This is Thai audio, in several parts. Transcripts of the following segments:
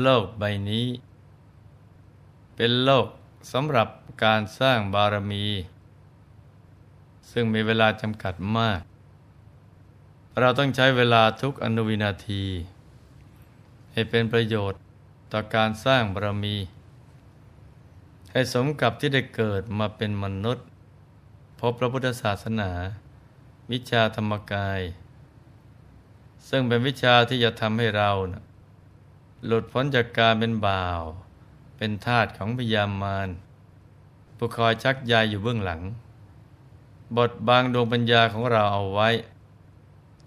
โลกใบนี้ เป็นโลกสำหรับการสร้างบารมี ซึ่งมีเวลาจำกัดมาก เราต้องใช้เวลาทุกอนุวินาที ให้เป็นประโยชน์ต่อการสร้างบารมี ให้สมกับที่ได้เกิดมาเป็นมนุษย์ พบพระพุทธศาสนา วิชาธรรมกาย ซึ่งเป็นวิชาที่จะทำให้เรานะ หลุดพ้นจากการเป็นบ่าว เป็นทาสของพยามารผู้คอยชักใยอยู่เบื้องหลัง บทบางดวงปัญญาของเราเอาไว้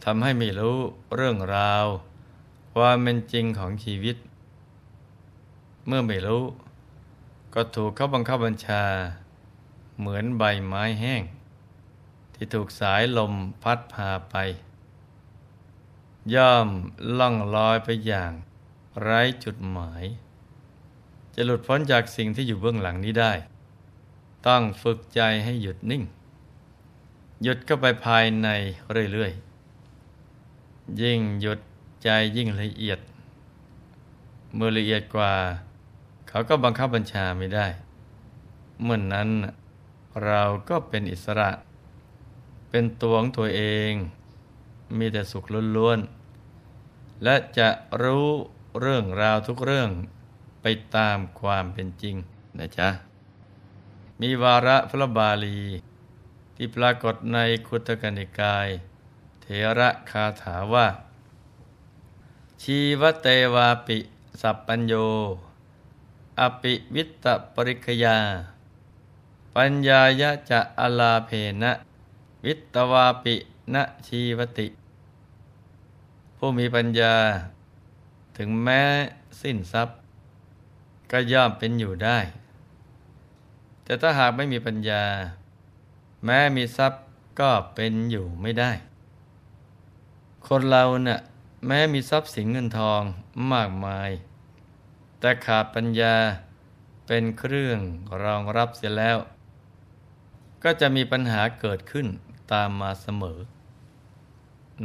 ทำให้ไม่รู้เรื่องราว ความเป็นจริงของชีวิต เมื่อไม่รู้ ก็ถูกเขาบังคับบัญชา เหมือนใบไม้แห้ง ที่ถูกสายลมพัดพาไป ย่อมล่องลอยไปอย่าง ไร้จุดหมาย จะหลุดพ้นจากสิ่งที่อยู่เบื้องหลังนี้ได้ ต้องฝึกใจให้หยุดนิ่ง หยุดเข้าไปภายในเรื่อยๆ ยิ่งหยุดใจยิ่งละเอียด เมื่อละเอียดกว่า เขาก็บังคับบัญชาไม่ได้ เมื่อนนั้นเราก็เป็นอิสระ เป็นตัวของตัวเอง มีแต่สุขล้วนๆและจะรู้ เรื่องราวทุกเรื่องไปตามความเป็นจริงนะจ๊ะ มีวาระพระบาลี ที่ปรากฏในคุตกนิกายเถระคาถาว่า ชีวเตวาปิ สัพปัญโย อปิวิตตปริคยา ปัญญายะจะอลาเพนะ วิตตวาปินะชีวติ ผู้มีปัญญา ถึงแม้สิ้นทรัพย์ ก็ย่อมเป็นอยู่ได้ แต่ถ้าหากไม่มีปัญญา แม้มีทรัพย์ก็เป็นอยู่ไม่ได้ คนเราเนะ่ะแม้มีทรัพย์สินเงินทองมากมาย แต่ขาดปัญญาเป็นเครื่องรองรับเสียแล้ว ก็จะมีปัญหาเกิดขึ้นตามมาเสมอ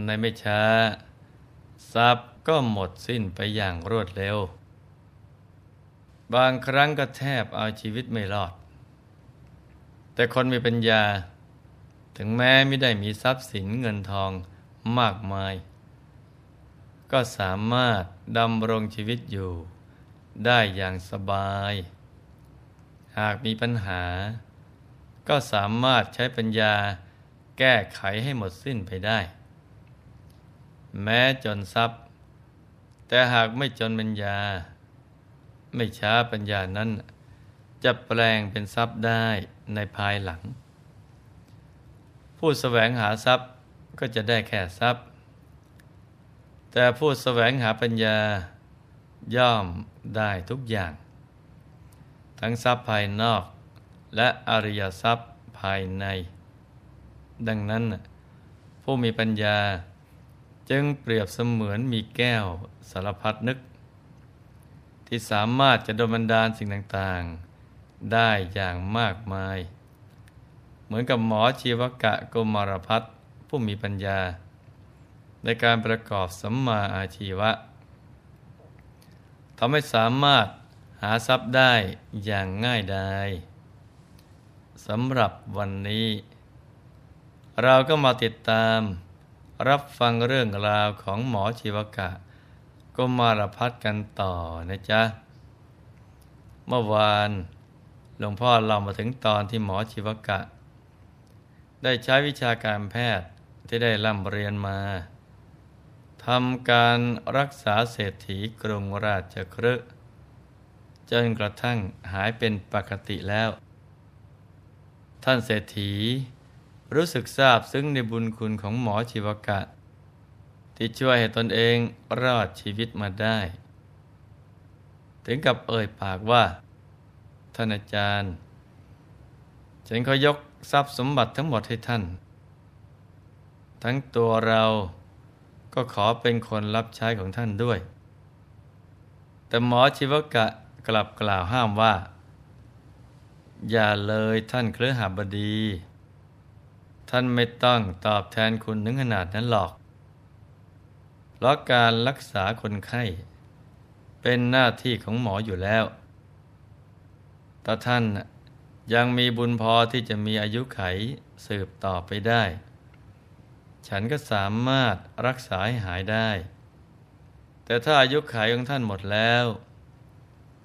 ในไม่ช้า ทรัพย์ ก็หมดสิ้นไปอย่างรวดเร็ว บางครั้งก็แทบเอาชีวิตไม่รอด แต่คนมีปัญญา ถึงแม้ไม่ได้มีทรัพย์สินเงินทองมากมาย ก็สามารถดำรงชีวิตอยู่ ได้อย่างสบาย หากมีปัญหา ก็สามารถใช้ปัญญาแก้ไขให้หมดสิ้นไปได้ แม้จนทรัพย์ แต่หากไม่จนปัญญา ไม่ช้าปัญญานั้น จะแปลงเป็นทรัพย์ได้ในภายหลัง ผู้แสวงหาทรัพย์ก็จะได้แค่ทรัพย์ แต่ผู้แสวงหาปัญญาย่อมได้ทุกอย่าง ทั้งทรัพย์ภายนอก และอริยทรัพย์ภายใน ดังนั้น ผู้มีปัญญา จึงเปรียบเสมือนมีแก้วสารพัดนึก ที่สามารถจะดนบันดาลสิ่งต่างๆ ได้อย่างมากมาย เหมือนกับหมอชีวกะกมารพัฒผู้มีปัญญา ในการประกอบสัมมาอาชีวะทำให้สามารถหาทรัพย์ได้อย่างง่ายดายสำหรับวันนี้ เราก็มาติดตาม รับฟังเรื่องราวของหมอชีวกะก็มารพัดกันต่อนะจ๊ะ เมื่อวานหลวงพ่อเรามาถึงตอนที่หมอชีวกะ ได้ใช้วิชาการแพทย์ที่ได้ร่ำเรียนมาทำการรักษาเศรษฐีกรุงราชคฤห์จนกระทั่งหายเป็นปกติแล้ว ท่านเศรษฐี รู้สึกซาบซึ้งในบุญคุณของหมอชีวกะ ที่ช่วยให้ตนเองรอดชีวิตมาได้ ถึงกับเอ่ยปากว่า ท่านอาจารย์ ฉันขอยกทรัพย์สมบัติทั้งหมดให้ท่าน ทั้งตัวเราก็ขอเป็นคนรับใช้ของท่านด้วย แต่หมอชีวกะกลับกล่าวห้ามว่า อย่าเลยท่านเครือหาบดี ท่านไม่ต้องตอบแทนคุณถึงขนาดนั้นหรอก เพราะการรักษาคนไข้ เป็นหน้าที่ของหมออยู่แล้วแต่ท่านยังมีบุญพอที่จะมีอายุไขสืบต่อไปได้ ฉันก็สามารถรักษาให้หายได้ แต่ถ้าอายุไขของท่านหมดแล้ว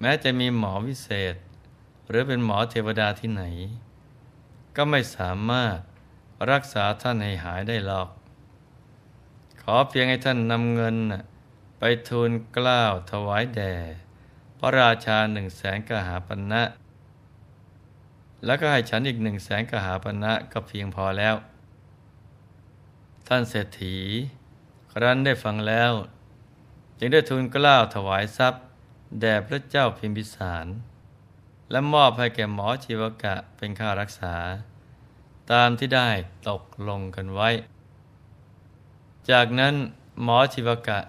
แม้จะมีหมอวิเศษ หรือเป็นหมอเทวดาที่ไหน ก็ไม่สามารถ รักษาท่านให้หายได้หรอก ขอเพียงให้ท่านนำเงินไปทูลกล้าวถวายแด่พระราชาหนึ่งแสนกหาปณะนะ แล้วก็ให้ฉันอีกหนึ่งแสนกหาปณะนะก็เพียงพอแล้ว ท่านเศรษฐี ครั้นได้ฟังแล้ว จึงได้ทูลกล้าวถวายทรัพย์ แด่พระเจ้าพิมพิสาร และมอบให้แก่หมอชีวกะเป็นค่ารักษา ตามที่ได้ตกลงกันไว้ จากนั้นหมอชีวกะ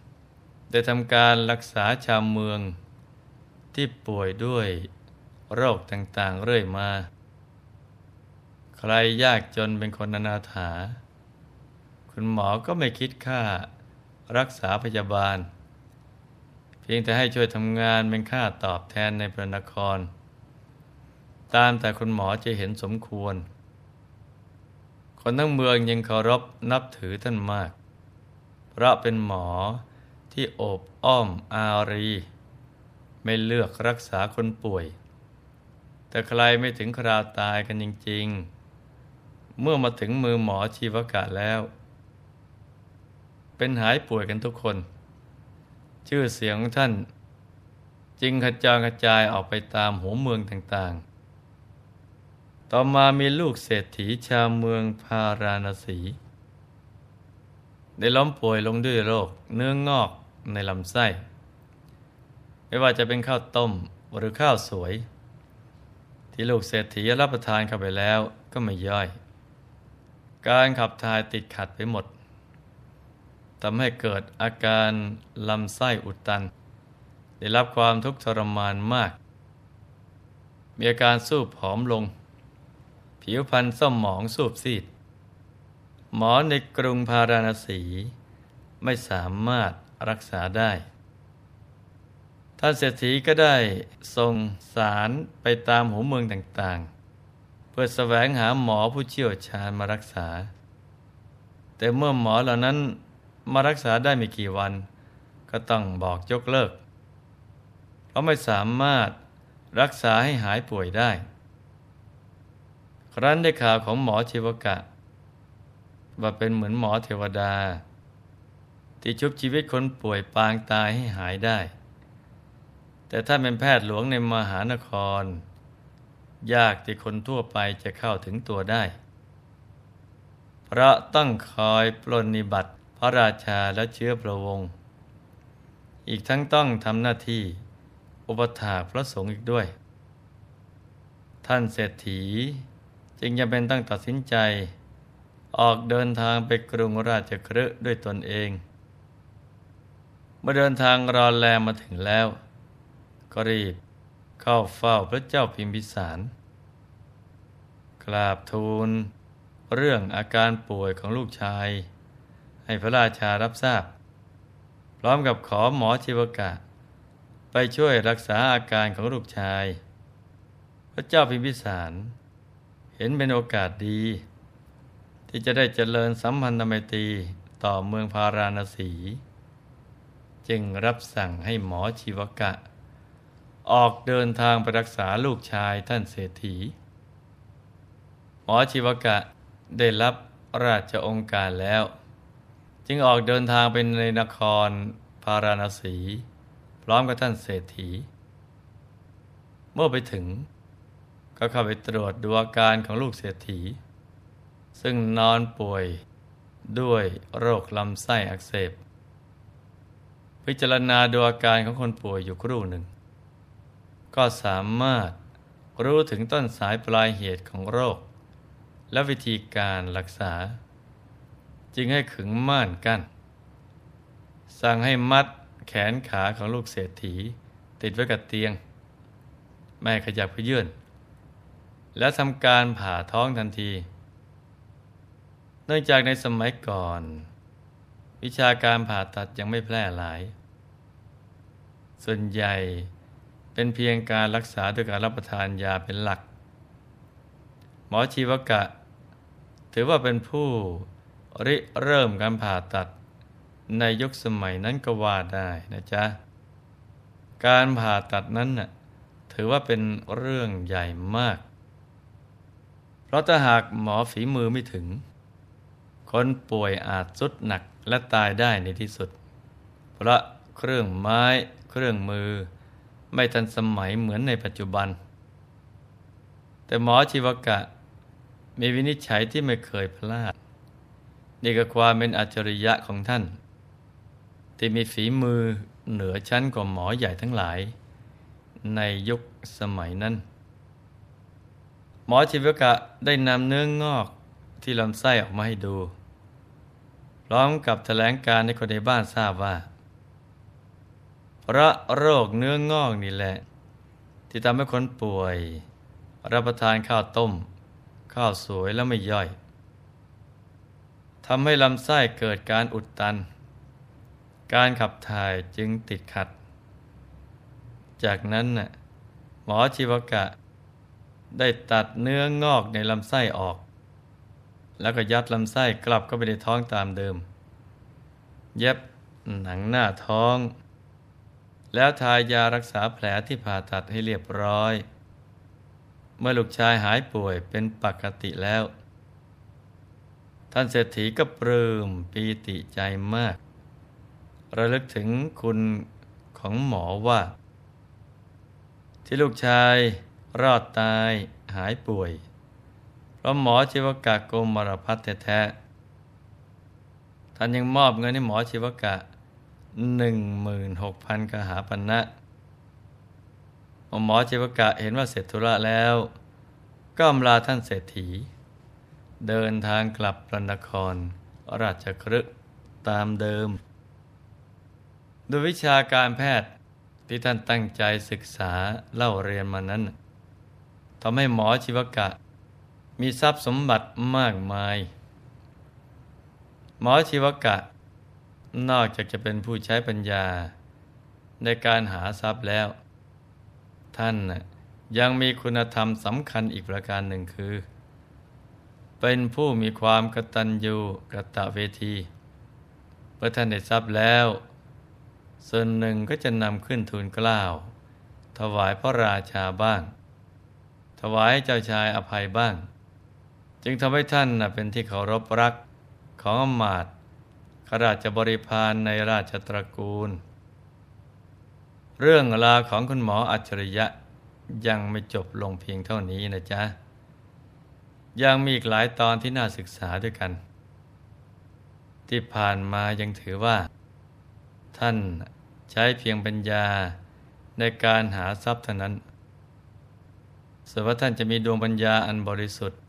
ได้ทำการรักษาชาวเมือง ที่ป่วยด้วยโรคต่างๆเรื่อยมา ใครยากจนเป็นคนอนาถา คุณหมอก็ไม่คิดค่ารักษาพยาบาล เพียงแต่ให้ช่วยทำงานเป็นค่าตอบแทนในพระนคร ตามแต่คุณหมอจะเห็นสมควร คนทั้งเมืองยังเคารพนับถือท่านมาก เพราะเป็นหมอที่โอบอ้อมอารี ไม่เลือกรักษาคนป่วย แต่ใครไม่ถึงคราวตายกันจริง ๆ เมื่อมาถึงมือหมอชีวกะแล้ว เป็นหายป่วยกันทุกคน ชื่อเสียงของท่าน จึงขจรกระจายออกไปตามหัวเมืองต่างๆ ต่อมามีลูกเศรษฐีชาวเมืองพาราณสี ได้ล้มป่วยลงด้วยโรคเนื้องอกในลำไส้ ไม่ว่าจะเป็นข้าวต้มหรือข้าวสวย ที่ลูกเศรษฐีรับประทานเข้าไปแล้วก็ไม่ย่อย การขับถ่ายติดขัดไปหมดทำให้เกิดอาการลำไส้อุดตัน ได้รับความทุกข์ทรมานมาก มีอาการสูบผอมลง ผิวพรรณส้มหมองสูบซีด หมอในกรุงพาราณสี ไม่สามารถรักษาได้ ท่านเศรษฐีก็ได้ส่งสารไปตามหัวเมืองต่างๆ เพื่อแสวงหาหมอผู้เชี่ยวชาญมารักษา แต่เมื่อหมอเหล่านั้นมารักษาได้ไม่กี่วัน ก็ต้องบอกยกเลิก เพราะไม่สามารถรักษาให้หายป่วยได้ ครั้นได้ข่าวของหมอชีวกะ ว่าเป็นเหมือนหมอเทวดา ที่ชุบชีวิตคนป่วยปางตายให้หายได้ แต่ถ้าเป็นแพทย์หลวงในมหานคร ยากที่คนทั่วไปจะเข้าถึงตัวได้ เพราะต้องคอยปลนนิบัติพระราชาและเชื้อพระวงศ์อีกทั้งต้องทำหน้าที่อุปถากพระสงฆ์อีกด้วย ท่านเศรษฐี จึงจะเป็นต้องตัดสินใจ ออกเดินทางไปกรุงราชคฤห์ด้วยตนเอง เมื่อเดินทางรอแลมาถึงแล้ว ก็รีบเข้าเฝ้าพระเจ้าพิมพิสาร กราบทูล เรื่องอาการป่วยของลูกชาย ให้พระราชารับทราบ พร้อมกับขอหมอชีวกะ ไปช่วยรักษาอาการของลูกชาย พระเจ้าพิมพิสาร เห็นเป็นโอกาสดี ที่จะได้เจริญสัมพันธไมตรีต่อเมืองพาราณสี จึงรับสั่งให้หมอชีวกะ ออกเดินทางไปรักษาลูกชายท่านเศรษฐี หมอชีวกะได้รับราชองค์การแล้ว จึงออกเดินทางไปในนครพาราณสี พร้อมกับท่านเศรษฐี เมื่อไปถึง ก็เข้าไปตรวจดูอาการของลูกเศรษฐี ซึ่งนอนป่วยด้วยโรคลำไส้อักเสบ พิจารณาดูอาการของคนป่วยอยู่ครู่หนึ่ง ก็สามารถรู้ถึงต้นสายปลายเหตุของโรค และวิธีการรักษา จึงให้ขึงม่านกัน้นสั่งให้มัดแขนขาของลูกเศรษฐี ติดไว้กับเตียงไม่ขยับขยื่น และทำการผ่าท้องทันที เนื่องจากในสมัยก่อน วิชาการผ่าตัดยังไม่แพร่หลาย ส่วนใหญ่เป็นเพียงการรักษาด้วยการรับประทานยาเป็นหลัก หมอชีวกะ ถือว่าเป็นผู้ริเริ่มการผ่าตัด ในยุคสมัยนั้นก็ว่าได้นะจ๊ะ การผ่าตัดนั้นน่ะถือว่าเป็นเรื่องใหญ่มาก เพราะถ้าหากหมอฝีมือไม่ถึง คนป่วยอาจสุดหนักและตายได้ในที่สุด เพราะเครื่องไม้เครื่องมือ ไม่ทันสมัยเหมือนในปัจจุบัน แต่หมอชีวกะมีวินิจฉัยที่ไม่เคยพลาด นี่ก็ความเป็นอัจฉริยะของท่าน ที่มีฝีมือเหนือชั้นกว่าหมอใหญ่ทั้งหลาย ในยุคสมัยนั้น หมอชีวกะได้นำเนื้องอกที่ลำไส้ออกมาให้ดู พร้อมกับแถลงการในคนในบ้านทราบว่า เพราะโรคเนื้องอกนี่แหละ ที่ทำให้คนป่วย รับประทานข้าวต้ม ข้าวสวยแล้วไม่ย่อยทำให้ลำไส้เกิดการอุดตัน การขับถ่ายจึงติดขัด จากนั้นน่ะหมอชีวกะ ได้ตัดเนื้องอกในลำไส้ออก แล้วก็ยัดลำไส้กลับเข้าไปในท้องตามเดิม เย็บหนังหน้าท้อง แล้วทายารักษาแผลที่ผ่าตัดให้เรียบร้อย เมื่อลูกชายหายป่วยเป็นปกติแล้ว ท่านเศรษฐีก็ปลื้มปีติใจมาก ระลึกถึงคุณของหมอว่า ที่ลูกชาย รอดตายหายป่วย เพราะหมอชีวกะโกมารพัฒแท้ท่านยังมอบเงินให้หมอชีวกะหนึ่งหมื่นหกพันกหาปันนะหมอจิวกะเห็นว่าเสร็จธุระแล้วก็อำลาท่านเศรษฐี เดินทางกลับพระนคร ราชครึตามเดิม โดยวิชาการแพทย์ที่ท่านตั้งใจศึกษาเล่าเรียนมานั้น ทำให้หมอชีวกะ มีทรัพย์สมบัติมากมาย หมอชีวกะ นอกจากจะเป็นผู้ใช้ปัญญา ในการหาทรัพย์แล้ว ท่านยังมีคุณธรรมสำคัญอีกประการหนึ่งคือ เป็นผู้มีความกตัญญูกะตะเวทีเมื่อท่านได้ทรัพย์แล้ว ส่วนหนึ่งก็จะนำขึ้นทูลกล้าว ถวายพระราชาบ้าง ถวายเจ้าชายอภัยบ้าง จึงทำให้ท่านเป็นที่เคารพรักของอมาตขราชบริพารในราชตระกูล เรื่องราวของคุณหมออัจฉริยะยังไม่จบลงเพียงเท่านี้นะจ๊ะ ยังมีอีกหลายตอนที่น่าศึกษาด้วยกัน ที่ผ่านมายังถือว่า ท่านใช้เพียงปัญญาในการหาทรัพย์เท่านั้น ส่วนว่าท่านจะมีดวงปัญญาอันบริสุทธิ์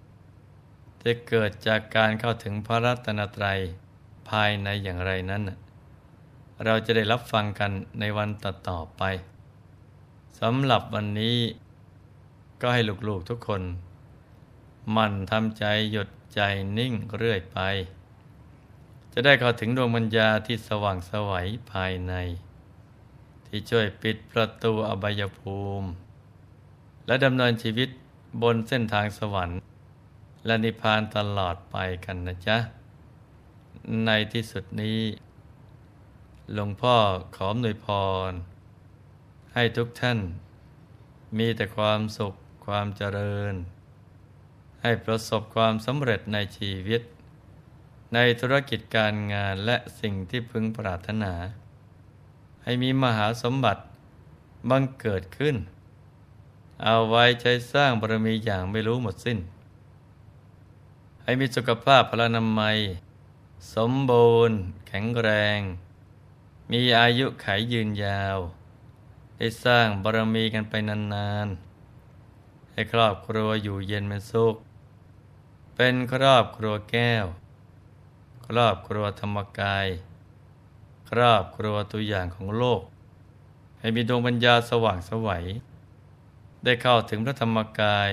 ที่เกิดจากการเข้าถึงพระรัตนตรัยภายในอย่างไรนั้น เราจะได้รับฟังกันในวันต่อๆไปสำหรับวันนี้ก็ให้ลูกๆทุกคน มันทำใจหยุดใจนิ่งเรื่อยไป จะได้เข้าถึงดวงปัญญาที่สว่างสวัยภายใน ที่ช่วยปิดประตูอบายภูมิ และดำเนินชีวิตบนเส้นทางสวรรค์ และนิพพานตลอดไปกันนะจ๊ะ ในที่สุดนี้ หลวงพ่อขออวยพร ให้ทุกท่าน มีแต่ความสุขความเจริญ ให้ประสบความสำเร็จในชีวิต ในธุรกิจการงานและสิ่งที่พึงปรารถนา ให้มีมหาสมบัติบังเกิดขึ้น เอาไว้ใช้สร้างบารมีอย่างไม่รู้หมดสิ้น ให้มีสุขภาพพลานามัย สมบูรณ์ แข็งแรง มีอายุไขยืนยาวให้สร้างบารมีกันไปนานๆ ให้ครอบครัวอยู่เย็นเป็นสุข เป็นครอบครัวแก้ว ครอบครัวธรรมกาย ครอบครัวตัวอย่างของโลก ให้มีดวงปัญญาสว่างสวัย ได้เข้าถึงพระธรรมกาย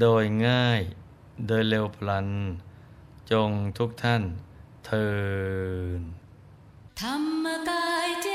โดยง่ายโดยเร็วพลัน จงทุกท่านเทินธรรมกายเจ